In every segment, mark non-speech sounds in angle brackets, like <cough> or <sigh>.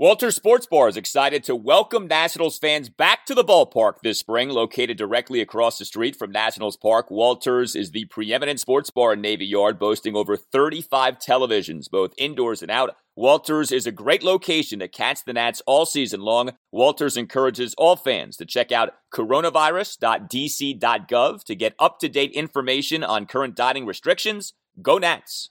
Walters Sports Bar is excited to welcome Nationals fans back to the ballpark this spring. Located directly across the street from Nationals Park, Walters is the preeminent sports bar in Navy Yard, boasting over 35 televisions, both indoors and out. Walters is a great location to catch the Nats all season long. Walters encourages all fans to check out coronavirus.dc.gov to get up to date information on current dining restrictions. Go Nats!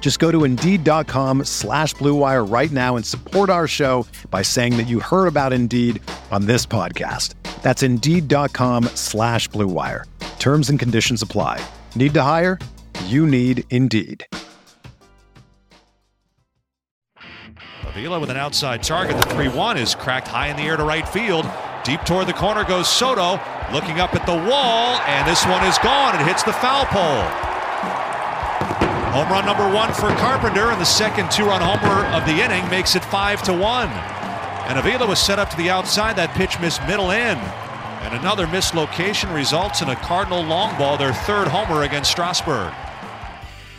Just go to Indeed.com slash BlueWire right now and support our show by saying that you heard about Indeed on this podcast. That's Indeed.com slash BlueWire. Terms and conditions apply. Need to hire? You need Indeed. Avila with an outside target. The 3 1 is cracked high in the air to right field. Deep toward the corner goes Soto, looking up at the wall, and this one is gone. It hits the foul pole. Home run number one for Carpenter, and the second two-run homer of the inning makes it five to one. And Avila was set up to the outside. That pitch missed middle in. And another mislocation results in a Cardinal long ball, their third homer against Strasburg.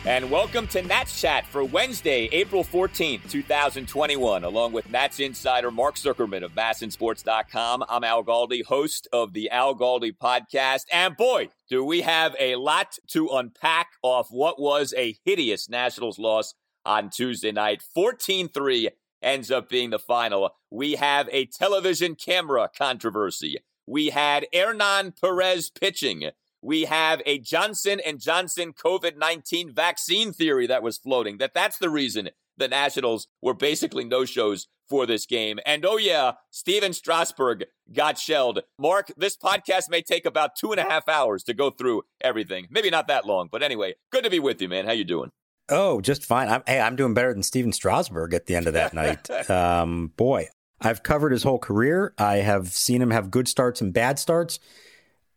And welcome to Nats Chat for Wednesday, April 14th, 2021. Along with Nats insider Mark Zuckerman of MASNsports.com, I'm Al Galdi, host of the Al Galdi podcast. And boy, do we have a lot to unpack off what was a hideous Nationals loss on Tuesday night. 14 3 ends up being the final. We have a television camera controversy. We had Hernan Perez pitching. We have a Johnson and Johnson COVID-19 vaccine theory that was floating. That that's the reason the Nationals were basically no-shows for this game. And oh yeah, Stephen Strasburg got shelled. Mark, this podcast may take about two and a half hours to go through everything. Maybe not that long, but anyway, good to be with you, man. How you doing? Oh, just fine. I'm, hey, I'm doing better than Stephen Strasburg at the end of that <laughs> night. Um, boy, I've covered his whole career. I have seen him have good starts and bad starts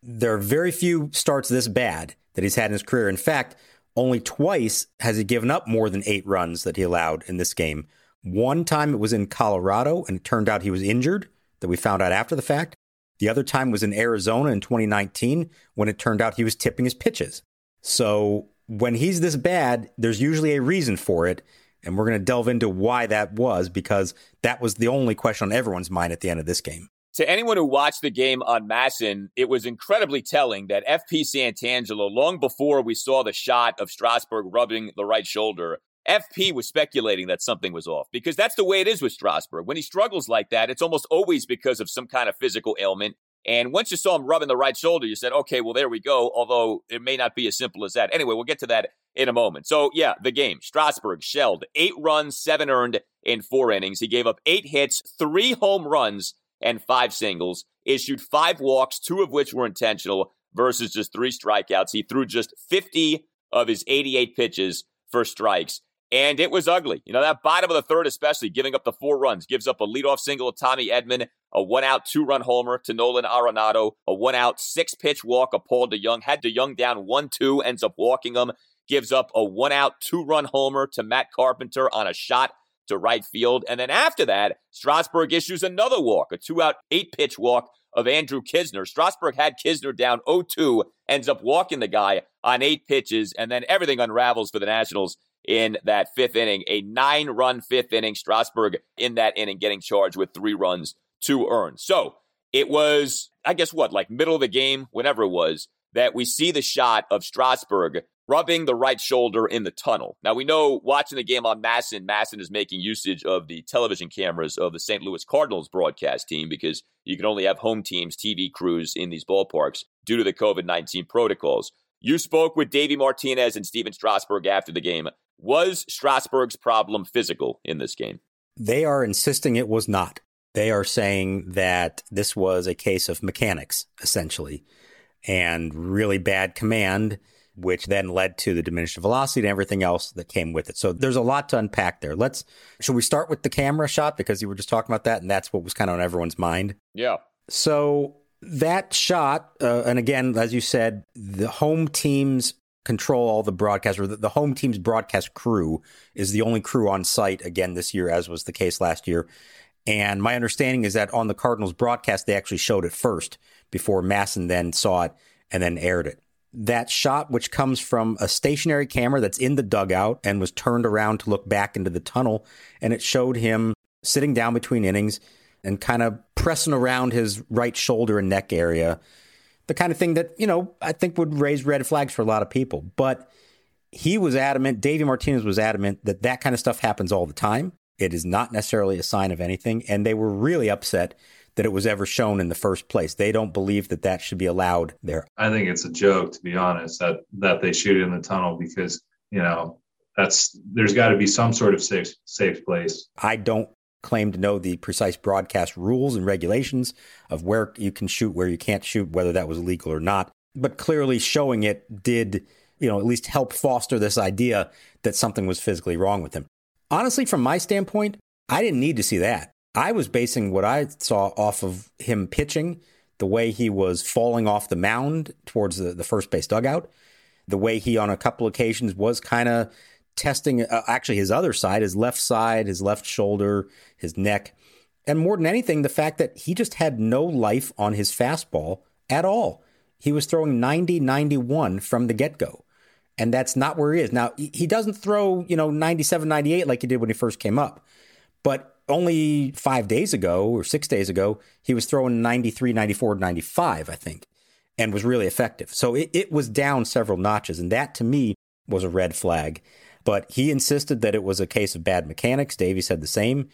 there are very few starts this bad that he's had in his career. In fact, only twice has he given up more than eight runs that he allowed in this game. One time it was in Colorado, and it turned out he was injured, that we found out after the fact. The other time was in Arizona in 2019, when it turned out he was tipping his pitches. So when he's this bad, there's usually a reason for it. And we're going to delve into why that was because that was the only question on everyone's mind at the end of this game to anyone who watched the game on MASN, it was incredibly telling that FP Santangelo, long before we saw the shot of Strasburg rubbing the right shoulder, FP was speculating that something was off because that's the way it is with Strasburg. When he struggles like that, it's almost always because of some kind of physical ailment. And once you saw him rubbing the right shoulder, you said, okay, well, there we go. Although it may not be as simple as that. Anyway, we'll get to that in a moment. So, yeah, the game. Strasburg shelled eight runs, seven earned in four innings. He gave up eight hits, three home runs, and five singles, issued five walks, two of which were intentional, versus just three strikeouts. He threw just 50 of his 88 pitches for strikes. And it was ugly. You know, that bottom of the third, especially giving up the four runs, gives up a leadoff single to Tommy Edman, a one out, two run homer to Nolan Arenado, a one out, six pitch walk of Paul DeJong. Had DeJong down 1 2, ends up walking him, gives up a one out, two run homer to Matt Carpenter on a shot to right field. And then after that, Strasburg issues another walk, a two out, eight pitch walk of Andrew Knizner. Strasburg had Kisner down 0 2, ends up walking the guy on eight pitches, and then everything unravels for the Nationals in that fifth inning. A nine run fifth inning. Strasburg in that inning getting charged with three runs to earn. So it was, I guess, what, like middle of the game, whenever it was, that we see the shot of Strasburg rubbing the right shoulder in the tunnel. Now we know watching the game on MASN, MASN is making usage of the television cameras of the St. Louis Cardinals broadcast team because you can only have home teams, TV crews in these ballparks due to the COVID 19 protocols. You spoke with Davey Martinez and Stephen Strasburg after the game. Was Strasburg's problem physical in this game? They are insisting it was not. They are saying that this was a case of mechanics, essentially, and really bad command, which then led to the diminished velocity and everything else that came with it. So there's a lot to unpack there. Let's, should we start with the camera shot? Because you were just talking about that, and that's what was kind of on everyone's mind. Yeah. So that shot, uh, and again, as you said, the home team's control all the broadcast, or the, the home team's broadcast crew is the only crew on site again this year, as was the case last year. And my understanding is that on the Cardinals broadcast, they actually showed it first before MASN then saw it and then aired it. That shot, which comes from a stationary camera that's in the dugout and was turned around to look back into the tunnel, and it showed him sitting down between innings and kind of pressing around his right shoulder and neck area. The kind of thing that, you know, I think would raise red flags for a lot of people. But he was adamant, Davey Martinez was adamant that that kind of stuff happens all the time. It is not necessarily a sign of anything. And they were really upset that it was ever shown in the first place. They don't believe that that should be allowed there. I think it's a joke, to be honest, that that they shoot in the tunnel because you know that's there's got to be some sort of safe safe place. I don't claim to know the precise broadcast rules and regulations of where you can shoot, where you can't shoot, whether that was legal or not. But clearly, showing it did, you know, at least help foster this idea that something was physically wrong with him. Honestly, from my standpoint, I didn't need to see that. I was basing what I saw off of him pitching, the way he was falling off the mound towards the, the first base dugout, the way he, on a couple occasions, was kind of testing uh, actually his other side, his left side, his left shoulder, his neck. And more than anything, the fact that he just had no life on his fastball at all. He was throwing 90 91 from the get go. And that's not where he is. Now, he doesn't throw, you know, 97 98 like he did when he first came up. But only five days ago or six days ago, he was throwing 93, 94, 95, I think, and was really effective. So it, it was down several notches. And that to me was a red flag. But he insisted that it was a case of bad mechanics. Davey said the same.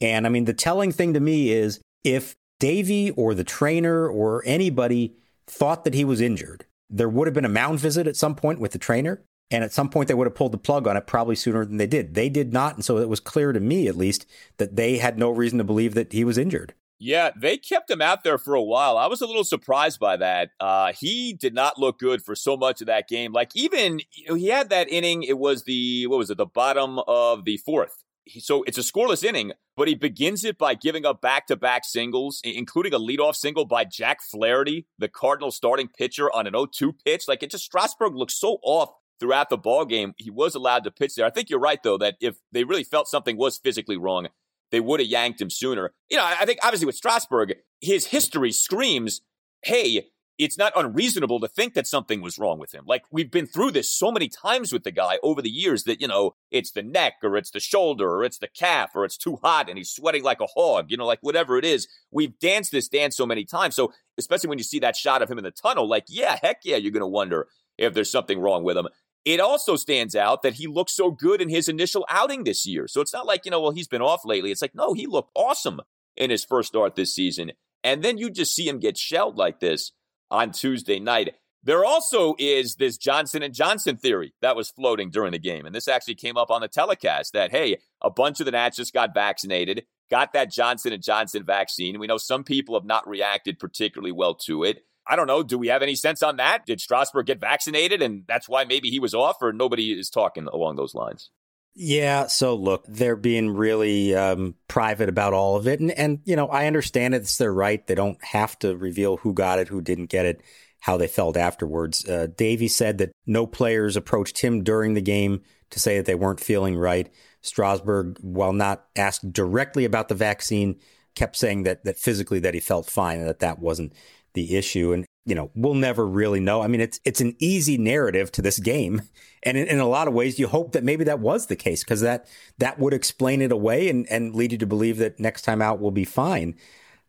And I mean, the telling thing to me is if Davey or the trainer or anybody thought that he was injured, there would have been a mound visit at some point with the trainer. And at some point, they would have pulled the plug on it probably sooner than they did. They did not. And so it was clear to me, at least, that they had no reason to believe that he was injured. Yeah, they kept him out there for a while. I was a little surprised by that. Uh, he did not look good for so much of that game. Like even you know, he had that inning. It was the what was it? The bottom of the fourth. He, so it's a scoreless inning, but he begins it by giving up back-to-back singles, including a leadoff single by Jack Flaherty, the Cardinal starting pitcher, on an 0-2 pitch. Like it just Strasburg looks so off throughout the ball game. He was allowed to pitch there. I think you're right though that if they really felt something was physically wrong, they would have yanked him sooner. You know, I think obviously with Strasburg, his history screams, hey, it's not unreasonable to think that something was wrong with him. Like we've been through this so many times with the guy over the years that, you know, it's the neck or it's the shoulder or it's the calf or it's too hot and he's sweating like a hog, you know, like whatever it is. We've danced this dance so many times. So, especially when you see that shot of him in the tunnel, like, yeah, heck yeah, you're going to wonder if there's something wrong with him. It also stands out that he looked so good in his initial outing this year. So it's not like, you know, well, he's been off lately. It's like, no, he looked awesome in his first start this season. And then you just see him get shelled like this on Tuesday night. There also is this Johnson and Johnson theory that was floating during the game. And this actually came up on the telecast that, hey, a bunch of the Nats just got vaccinated, got that Johnson and Johnson vaccine. We know some people have not reacted particularly well to it. I don't know. Do we have any sense on that? Did Strasburg get vaccinated and that's why maybe he was off, or nobody is talking along those lines? Yeah. So look, they're being really um, private about all of it, and and you know I understand it. It's their right. They don't have to reveal who got it, who didn't get it, how they felt afterwards. Uh, Davey said that no players approached him during the game to say that they weren't feeling right. Strasburg, while not asked directly about the vaccine, kept saying that that physically that he felt fine and that that wasn't the issue. And, you know, we'll never really know. I mean, it's, it's an easy narrative to this game. And in, in a lot of ways, you hope that maybe that was the case because that, that would explain it away and, and lead you to believe that next time out will be fine.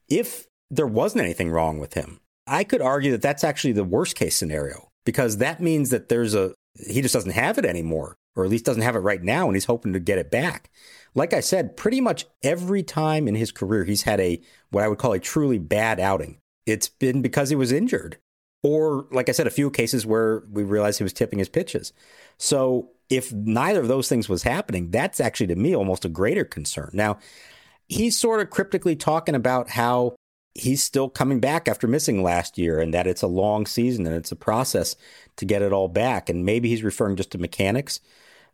If there wasn't anything wrong with him, I could argue that that's actually the worst case scenario because that means that there's a, he just doesn't have it anymore, or at least doesn't have it right now, and he's hoping to get it back. Like I said, pretty much every time in his career, he's had a what I would call a truly bad outing it's been because he was injured. or like I said, a few cases where we realized he was tipping his pitches. So if neither of those things was happening, that's actually to me almost a greater concern. Now, he's sort of cryptically talking about how he's still coming back after missing last year and that it's a long season and it's a process to get it all back. And maybe he's referring just to mechanics,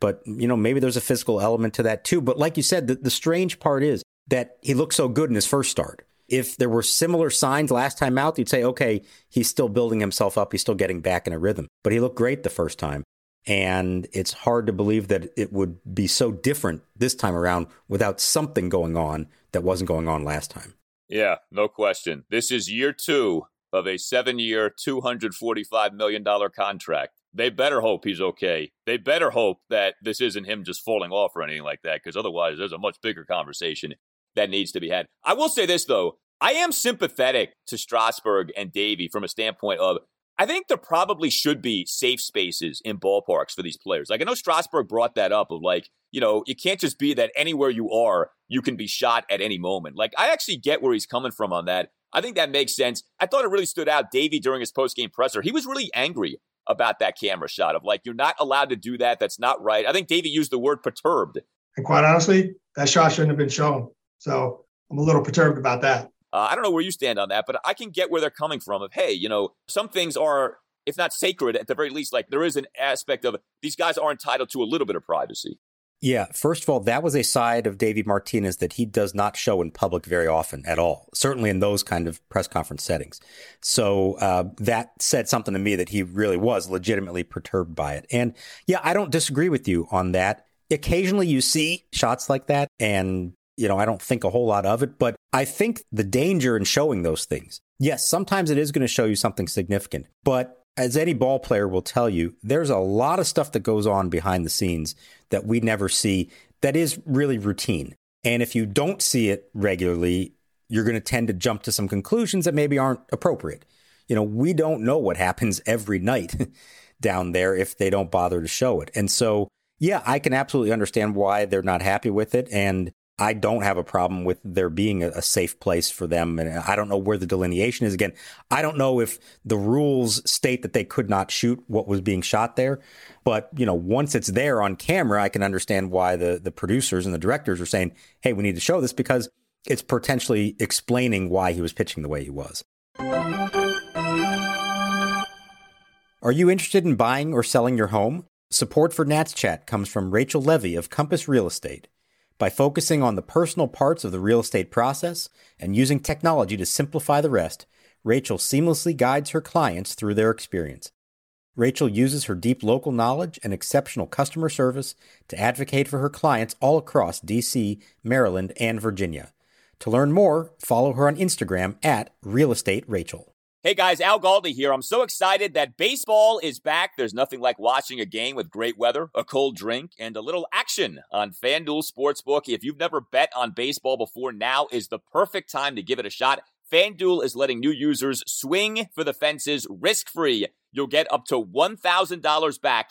but you know, maybe there's a physical element to that too. But like you said, the, the strange part is that he looked so good in his first start. If there were similar signs last time out, you'd say, okay, he's still building himself up. He's still getting back in a rhythm. But he looked great the first time. And it's hard to believe that it would be so different this time around without something going on that wasn't going on last time. Yeah, no question. This is year two of a seven year, $245 million contract. They better hope he's okay. They better hope that this isn't him just falling off or anything like that, because otherwise, there's a much bigger conversation that needs to be had. I will say this, though. I am sympathetic to Strasburg and Davey from a standpoint of I think there probably should be safe spaces in ballparks for these players. Like I know Strasburg brought that up of like, you know, it can't just be that anywhere you are, you can be shot at any moment. Like I actually get where he's coming from on that. I think that makes sense. I thought it really stood out. Davey during his post game presser, he was really angry about that camera shot of like, you're not allowed to do that. That's not right. I think Davey used the word perturbed. And quite honestly, that shot shouldn't have been shown. So I'm a little perturbed about that. Uh, I don't know where you stand on that, but I can get where they're coming from. Of hey, you know, some things are, if not sacred, at the very least, like there is an aspect of these guys are entitled to a little bit of privacy. Yeah, first of all, that was a side of Davey Martinez that he does not show in public very often at all, certainly in those kind of press conference settings. So uh, that said something to me that he really was legitimately perturbed by it. And yeah, I don't disagree with you on that. Occasionally you see shots like that, and you know, I don't think a whole lot of it, but I think the danger in showing those things. Yes, sometimes it is going to show you something significant, but as any ball player will tell you, there's a lot of stuff that goes on behind the scenes that we never see that is really routine. And if you don't see it regularly, you're going to tend to jump to some conclusions that maybe aren't appropriate. You know, we don't know what happens <laughs> every night down there if they don't bother to show it. And so, yeah, I can absolutely understand why they're not happy with it. And I don't have a problem with there being a, a, safe place for them. And I don't know where the delineation is. Again, I don't know if the rules state that they could not shoot what was being shot there. But, you know, once it's there on camera, I can understand why the, the producers and the directors are saying, hey, we need to show this because it's potentially explaining why he was pitching the way he was. Are you interested in buying or selling your home? Support for Nats Chat comes from Rachel Levy of Compass Real Estate. By focusing on the personal parts of the real estate process and using technology to simplify the rest, Rachel seamlessly guides her clients through their experience. Rachel uses her deep local knowledge and exceptional customer service to advocate for her clients all across DC, Maryland, and Virginia. To learn more, follow her on Instagram at Real Estate Rachel. Hey guys, Al Galdi here. I'm so excited that baseball is back. There's nothing like watching a game with great weather, a cold drink, and a little action on FanDuel Sportsbook. If you've never bet on baseball before, now is the perfect time to give it a shot. FanDuel is letting new users swing for the fences risk free. You'll get up to $1,000 back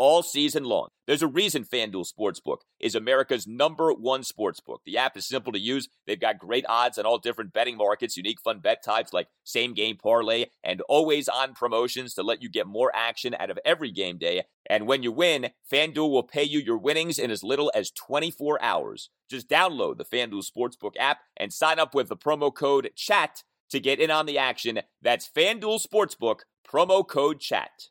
all season long. There's a reason FanDuel Sportsbook is America's number one sportsbook. The app is simple to use. They've got great odds on all different betting markets, unique fun bet types like same game parlay, and always on promotions to let you get more action out of every game day. And when you win, FanDuel will pay you your winnings in as little as 24 hours. Just download the FanDuel Sportsbook app and sign up with the promo code CHAT to get in on the action. That's FanDuel Sportsbook, promo code chat.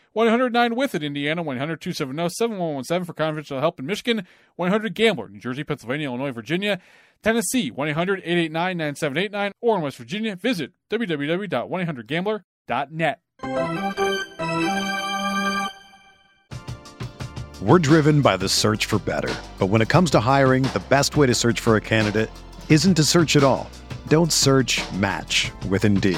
109 with it, Indiana, 100 270 7117 for confidential help in Michigan, 100 Gambler, New Jersey, Pennsylvania, Illinois, Virginia, Tennessee, 1 800 889 9789, or in West Virginia, visit www.1800gambler.net. We're driven by the search for better. But when it comes to hiring, the best way to search for a candidate isn't to search at all. Don't search match with Indeed.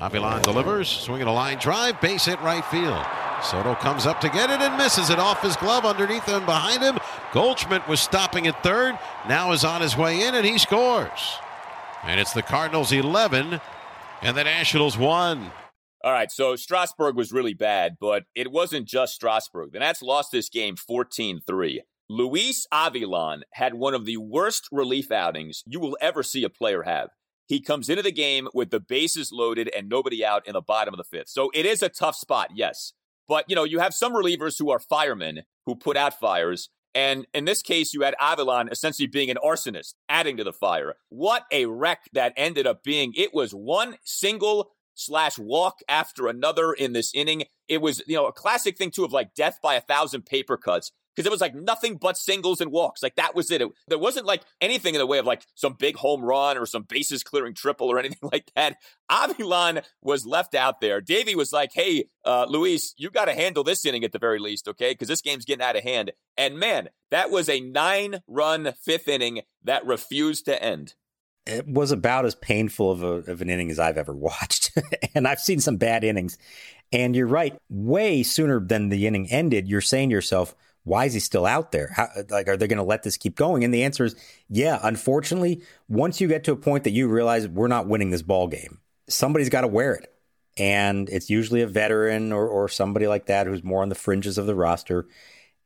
Avilan delivers, swinging a line drive, base hit right field. Soto comes up to get it and misses it off his glove underneath and behind him. Goldschmidt was stopping at third, now is on his way in and he scores. And it's the Cardinals 11 and the Nationals 1. All right, so Strasburg was really bad, but it wasn't just Strasburg. The Nats lost this game 14 3. Luis Avilan had one of the worst relief outings you will ever see a player have. He comes into the game with the bases loaded and nobody out in the bottom of the fifth. So it is a tough spot, yes. But, you know, you have some relievers who are firemen who put out fires. And in this case, you had Avilan essentially being an arsonist, adding to the fire. What a wreck that ended up being. It was one single slash walk after another in this inning. It was, you know, a classic thing too of like death by a thousand paper cuts because it was like nothing but singles and walks. Like that was it. it. There wasn't like anything in the way of like some big home run or some bases clearing triple or <laughs> anything like that. Avilan was left out there. Davey was like, "Hey, uh, Luis, you got to handle this inning at the very least, okay? Because this game's getting out of hand." And man, that was a nine-run fifth inning that refused to end. It was about as painful of, a, of an inning as I've ever watched, <laughs> and I've seen some bad innings. And you're right, way sooner than the inning ended, you're saying to yourself why is he still out there? How, like, are they going to let this keep going? And the answer is, yeah. Unfortunately, once you get to a point that you realize we're not winning this ball game, somebody's got to wear it, and it's usually a veteran or or somebody like that who's more on the fringes of the roster,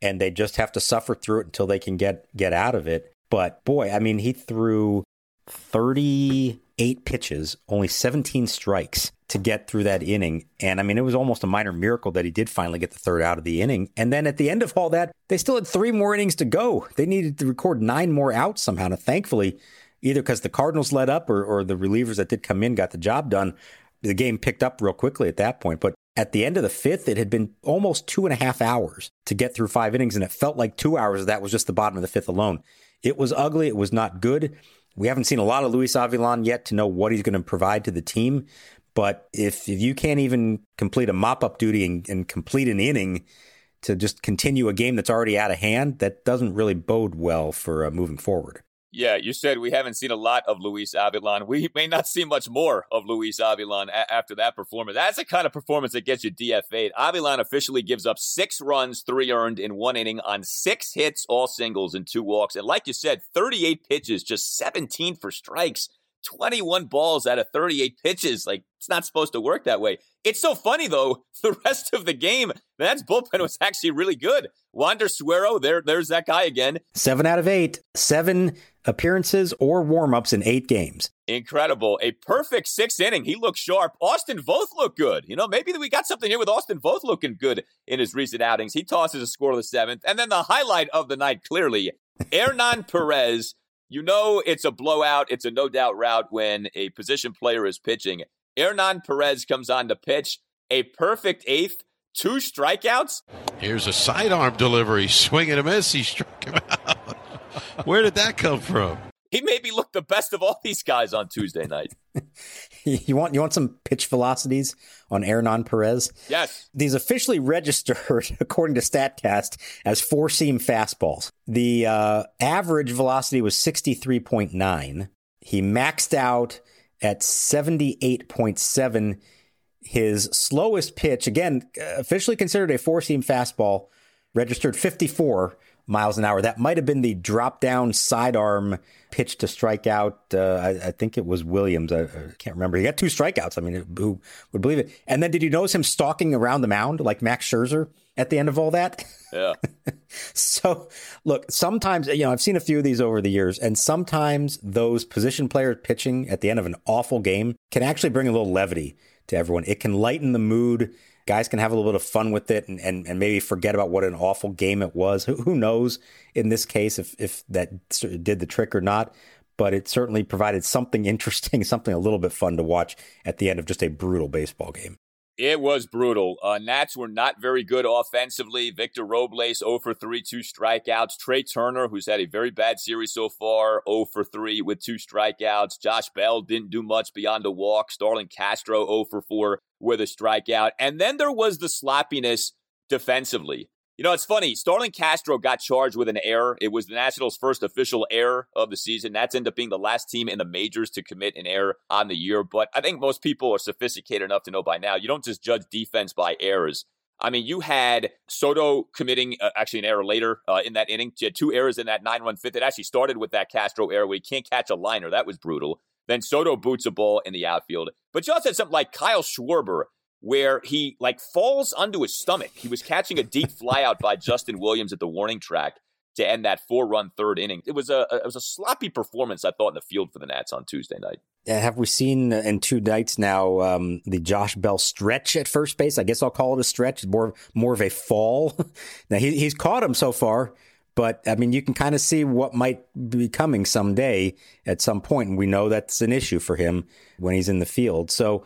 and they just have to suffer through it until they can get get out of it. But boy, I mean, he threw thirty eight pitches, only 17 strikes to get through that inning. And I mean, it was almost a minor miracle that he did finally get the third out of the inning. And then at the end of all that, they still had three more innings to go. They needed to record nine more outs somehow. And thankfully, either because the Cardinals let up or, or the relievers that did come in got the job done, the game picked up real quickly at that point. But at the end of the fifth, it had been almost two and a half hours to get through five innings, and it felt like two hours. That was just the bottom of the fifth alone. It was ugly. It was not good. We haven't seen a lot of Luis Avilan yet to know what he's going to provide to the team. But if, if you can't even complete a mop up duty and, and complete an inning to just continue a game that's already out of hand, that doesn't really bode well for uh, moving forward. Yeah, you said we haven't seen a lot of Luis Avilan. We may not see much more of Luis Avilan a- after that performance. That's the kind of performance that gets you DFA'd. Avilan officially gives up six runs, three earned in one inning on six hits, all singles, and two walks. And like you said, 38 pitches, just 17 for strikes. 21 balls out of 38 pitches. Like, it's not supposed to work that way. It's so funny, though. <laughs> The rest of the game, that's bullpen was actually really good. Wander Suero, there, there's that guy again. Seven out of eight, seven appearances or warm-ups in eight games. Incredible. A perfect sixth inning. He looked sharp. Austin Voth looked good. You know, maybe we got something here with Austin Voth looking good in his recent outings. He tosses a scoreless seventh. And then the highlight of the night, clearly, <laughs> Hernan Perez you know it's a blowout, it's a no doubt route when a position player is pitching. Hernan Perez comes on to pitch a perfect eighth, two strikeouts. Here's a sidearm delivery, swing and a miss. He struck him out. Where did that come from? He maybe looked the best of all these guys on Tuesday night. <laughs> <laughs> you want you want some pitch velocities on Hernan Perez? Yes. These officially registered, <laughs> according to Statcast, as four seam fastballs. The uh, average velocity was sixty three point nine. He maxed out at seventy eight point seven. His slowest pitch, again, officially considered a four seam fastball, registered fifty four miles an hour. That might have been the drop down sidearm pitch to strike out. Uh, I, I, think it was Williams. I, I, can't remember. He got two strikeouts. I mean, who would believe it? And then did you notice him stalking around the mound like Max Scherzer at the end of all that? Yeah. <laughs> so, look, sometimes, you know, I've seen a few of these over the years, and sometimes those position players pitching at the end of an awful game can actually bring a little levity to everyone. It can lighten the mood guys can have a little bit of fun with it and, and, and maybe forget about what an awful game it was. Who, who knows in this case if, if that did the trick or not? But it certainly provided something <laughs> interesting, something a little bit fun to watch at the end of just a brutal baseball game. It was brutal. Uh, Nats were not very good offensively. Victor Robles 0 for 3, two strikeouts. Trea Turner, who's had a very bad series so far, 0 for 3 with two strikeouts. Josh Bell didn't do much beyond a walk. Starlin Castro 0 for 4 with a strikeout. And then there was the sloppiness defensively. You know, it's funny. Starlin Castro got charged with an error. It was the Nationals' first official error of the season. That's ended up being the last team in the majors to commit an error on the year. But I think most people are sophisticated enough to know by now you don't just judge defense by errors. I mean, you had Soto committing uh, actually an error later uh, in that inning. You had two errors in that nine run fifth. It actually started with that Castro error where he can't catch a liner. That was brutal. Then Soto boots a ball in the outfield. But you also had something like Kyle Schwarber where he like falls onto his stomach. He was catching a deep flyout by Justin Williams at the warning track to end that four-run third inning. It was a it was a sloppy performance, I thought, in the field for the Nats on Tuesday night. Have we seen in two nights now um, the Josh Bell stretch at first base? I guess I'll call it a stretch. more more of a fall. <laughs> now he, he's caught him so far, but I mean you can kind of see what might be coming someday at some point, and we know that's an issue for him when he's in the field. So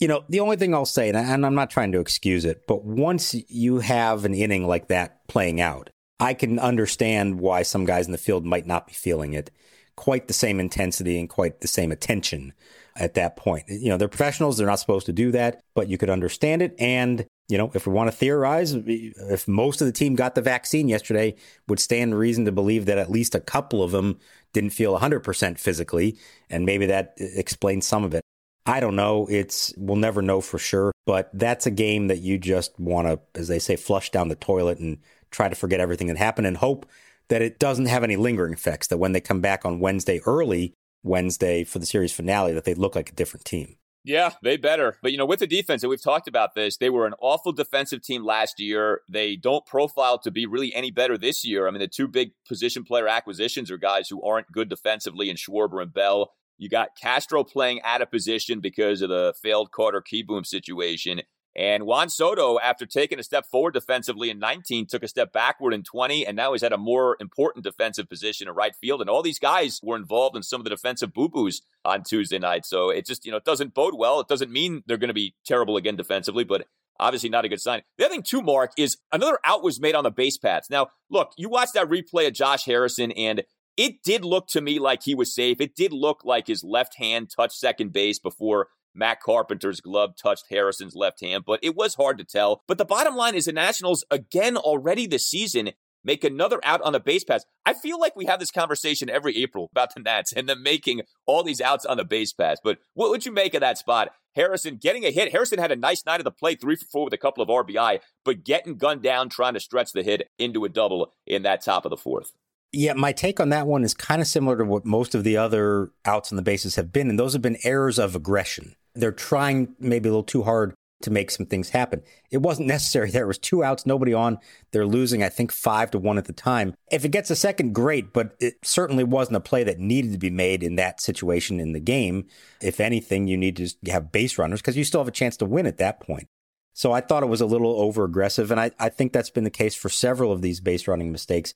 you know, the only thing I'll say, and I'm not trying to excuse it, but once you have an inning like that playing out, I can understand why some guys in the field might not be feeling it quite the same intensity and quite the same attention at that point. You know, they're professionals, they're not supposed to do that, but you could understand it. And, you know, if we want to theorize, if most of the team got the vaccine yesterday, would stand reason to believe that at least a couple of them didn't feel 100% physically. And maybe that uh, explains some of it. I don't know. It's we'll never know for sure, but that's a game that you just want to, as they say, flush down the toilet and try to forget everything that happened and hope that it doesn't have any lingering effects. That when they come back on Wednesday early, Wednesday for the series finale, that they look like a different team. Yeah, they better. But you know, with the defense, and we've talked about this, they were an awful defensive team last year. They don't profile to be really any better this year. I mean, the two big position player acquisitions are guys who aren't good defensively in Schwarber and Bell. You got Castro playing out of position because of the failed Carter Kieboom situation. And Juan Soto, after taking a step forward defensively in 19, took a step backward in 20, and now he's at a more important defensive position in right field. And all these guys were involved in some of the defensive boo boos on Tuesday night. So it just, you know, it doesn't bode well. It doesn't mean they're going to be terrible again defensively, but obviously not a good sign. The other thing, too, Mark, is another out was made on the base paths. Now, look, you watch that replay of Josh Harrison, and it did look to me like he was safe. It did look like his left hand touched second base before Matt Carpenter's glove touched Harrison's left hand, but it was hard to tell. But the bottom line is the Nationals, again, already this season, make another out on the base pass. I feel like we have this conversation every April about the Nats and them making all these outs on the base pass. But what would you make of that spot? Harrison getting a hit. Harrison had a nice night of the plate, three for four with a couple of RBI, but getting gunned down, trying to stretch the hit into a double in that top of the fourth. Yeah, my take on that one is kind of similar to what most of the other outs on the bases have been, and those have been errors of aggression. They're trying maybe a little too hard to make some things happen. It wasn't <laughs> necessary. There was two outs, nobody on. They're losing, I think, five to one at the time. If it gets a second, great, but it certainly wasn't a play that needed to be made in that situation in the game. If anything, you need to have base runners because you still have a chance to win at that point. So I thought it was a little over aggressive, and I, I think that's been the case for several of these base running mistakes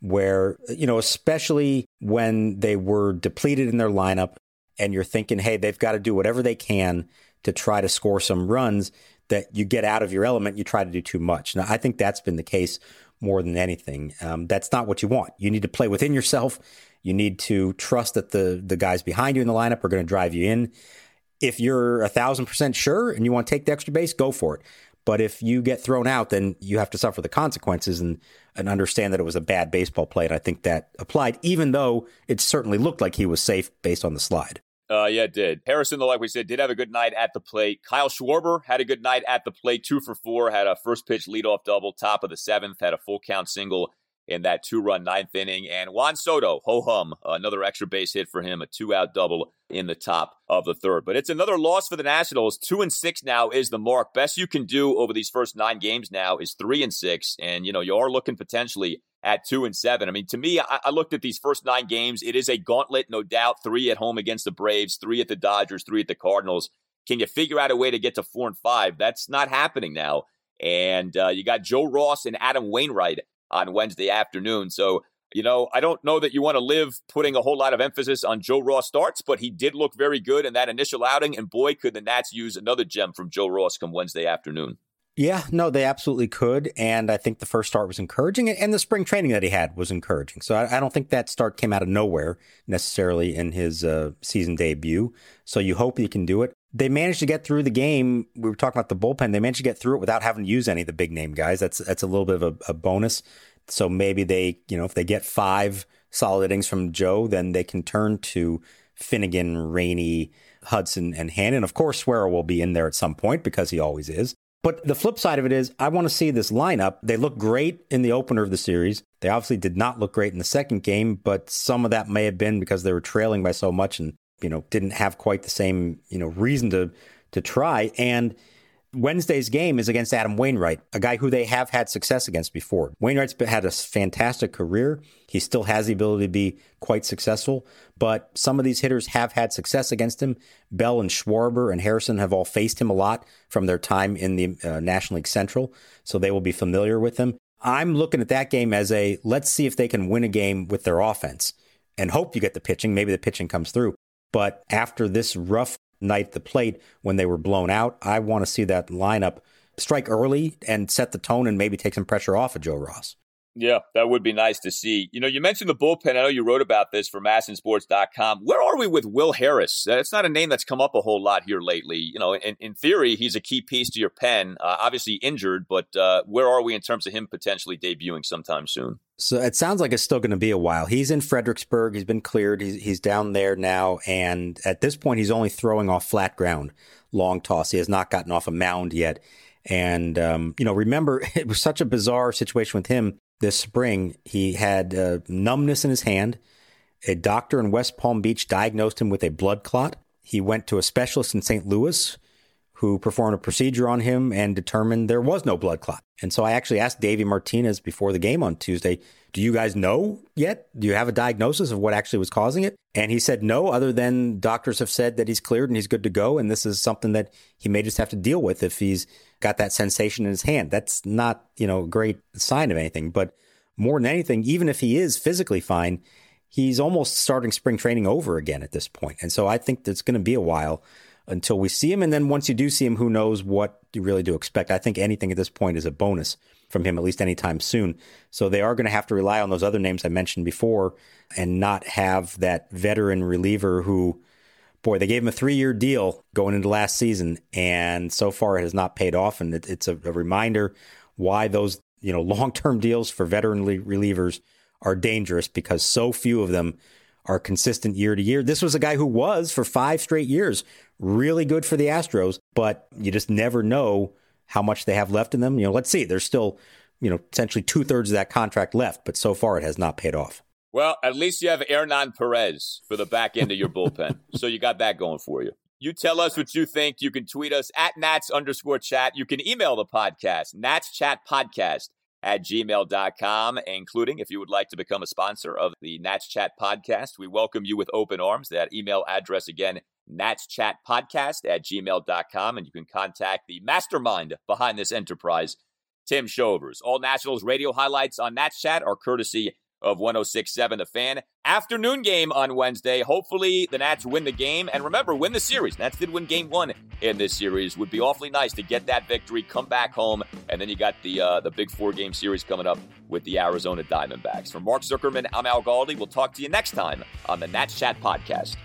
where, you know, especially when they were depleted in their lineup and you're thinking, hey, they've got to do whatever they can to try to score some runs, that you get out of your element, you try to do too much. Now, I think that's been the case more than anything. Um, that's not what you want. You need to play within yourself. You need to trust that the the guys behind you in the lineup are going to drive you in. If you're a thousand percent sure and you want to take the extra base, go for it. But if you get thrown out, then you have to suffer the consequences and, and understand that it was a bad baseball play. And I think that applied, even though it certainly looked like he was safe based on the slide. Uh, yeah, it did. Harrison, like we said, did have a good night at the plate. Kyle Schwarber had a good night at the plate, two for four, had a first pitch leadoff double, top of the seventh, had a full count single in that two run ninth inning. And Juan Soto, ho hum, another extra base hit for him, a two out double in the top of the third. But it's another loss for the Nationals. Two and six now is the mark. Best you can do over these first nine games now is three and six. And, you know, you are looking potentially at two and seven. I mean, to me, I, I, looked at these first nine games. It is a gauntlet, no doubt. Three at home against the Braves, three at the Dodgers, three at the Cardinals. Can you figure out a way to get to four and five? That's not happening now. And uh, you got Joe Ross and Adam Wainwright on Wednesday afternoon. So, you know, I don't know that you want to live putting a whole lot of emphasis on Joe Ross starts, but he did look very good in that initial outing. And boy, could the Nats use another gem from Joe Ross come Wednesday afternoon. Yeah, no, they absolutely could. And I think the first start was encouraging, and the spring training that he had was encouraging. So I, I don't think that start came out of nowhere necessarily in his uh, season debut. So you hope he can do it. They managed to get through the game. We were talking about the bullpen. They managed to get through it without having to use any of the big name guys. That's that's a little bit of a, a bonus. So maybe they, you know, if they get five solid innings from Joe, then they can turn to Finnegan, Rainey, Hudson, and Hannon. Of course, Suero will be in there at some point because he always is. But the flip side of it is, I want to see this lineup. They look great in the opener of the series. They obviously did not look great in the second game, but some of that may have been because they were trailing by so much and, you know, didn't have quite the same, you know, reason to to try. And Wednesday's game is against Adam Wainwright, a guy who they have had success against before. Wainwright's had a fantastic career. He still has the ability to be quite successful, but some of these hitters have had success against him. Bell and Schwarber and Harrison have all faced him a lot from their time in the uh, National League Central, so they will be familiar with him. I'm looking at that game as a let's see if they can win a game with their offense and hope you get the pitching. Maybe the pitching comes through. But after this rough night the plate when they were blown out. I want to see that lineup strike early and set the tone and maybe take some pressure off of Joe Ross. Yeah, that would be nice to see. You know, you mentioned the bullpen. I know you wrote about this for masnsports.com. Where are we with Will Harris? It's not a name that's come up a whole lot here lately. You know, in, in theory, he's a key piece to your pen. Uh, obviously injured, but uh, where are we in terms of him potentially debuting sometime soon? So it sounds like it's still going to be a while. He's in Fredericksburg. He's been cleared. He's, he's down there now. And at this point, he's only throwing off flat ground, long toss. He has not gotten off a mound yet. And, um, you know, remember, <laughs> it was such a bizarre situation with him this spring. He had uh, numbness in his hand. A doctor in West Palm Beach diagnosed him with a blood clot. He went to a specialist in St. Louis who performed a procedure on him and determined there was no blood clot. And so I actually asked Davey Martinez before the game on Tuesday, do you guys know yet? Do you have a diagnosis of what actually was causing it? And he said no, other than doctors have said that he's cleared and he's good to go. And this is something that he may just have to deal with if he's got that sensation in his hand. That's not, you know, a great sign of anything. But more than anything, even if he is physically fine, he's almost starting spring training over again at this point. And so I think it's going to be a while until we see him. And then once you do see him, who knows what you really do expect. I think anything at this point is a bonus from him, at least anytime soon. So they are going to have to rely on those other names I mentioned before and not have that veteran reliever who boy, they gave him a three year deal going into last season, and so far it has not paid off. And it, it's a, a, reminder why those you know <laughs> long term deals for veteran relievers are dangerous because so few of them are consistent year to year. This was a guy who was for five straight years really good for the Astros, but you just never know how much they have left in them. You know, let's see, there's still you know essentially two thirds of that contract left, but so far it has not paid off. Well, at least you have Hernan Perez for the back end of your bullpen. <laughs> so you got that going for you. You tell us what you think. You can tweet us at Nats underscore chat. You can email the podcast, Nats Chat Podcast at gmail.com, including if you would like to become a sponsor of the Nats Chat Podcast. We welcome you with open arms. That email address again, Nats Chat Podcast at gmail.com. And you can contact the mastermind behind this enterprise, Tim Shovers. All Nationals radio highlights on Nats Chat are courtesy of 1067 The Fan. Afternoon game on Wednesday. Hopefully the Nats win the game. And remember, win the series. Nats did win game one in this series. Would be awfully nice to get that victory, come back home, and then you got the uh, the big four game series coming up with the Arizona Diamondbacks. For Mark Zuckerman, I'm Al Galdi. We'll talk to you next time on the Nats Chat Podcast.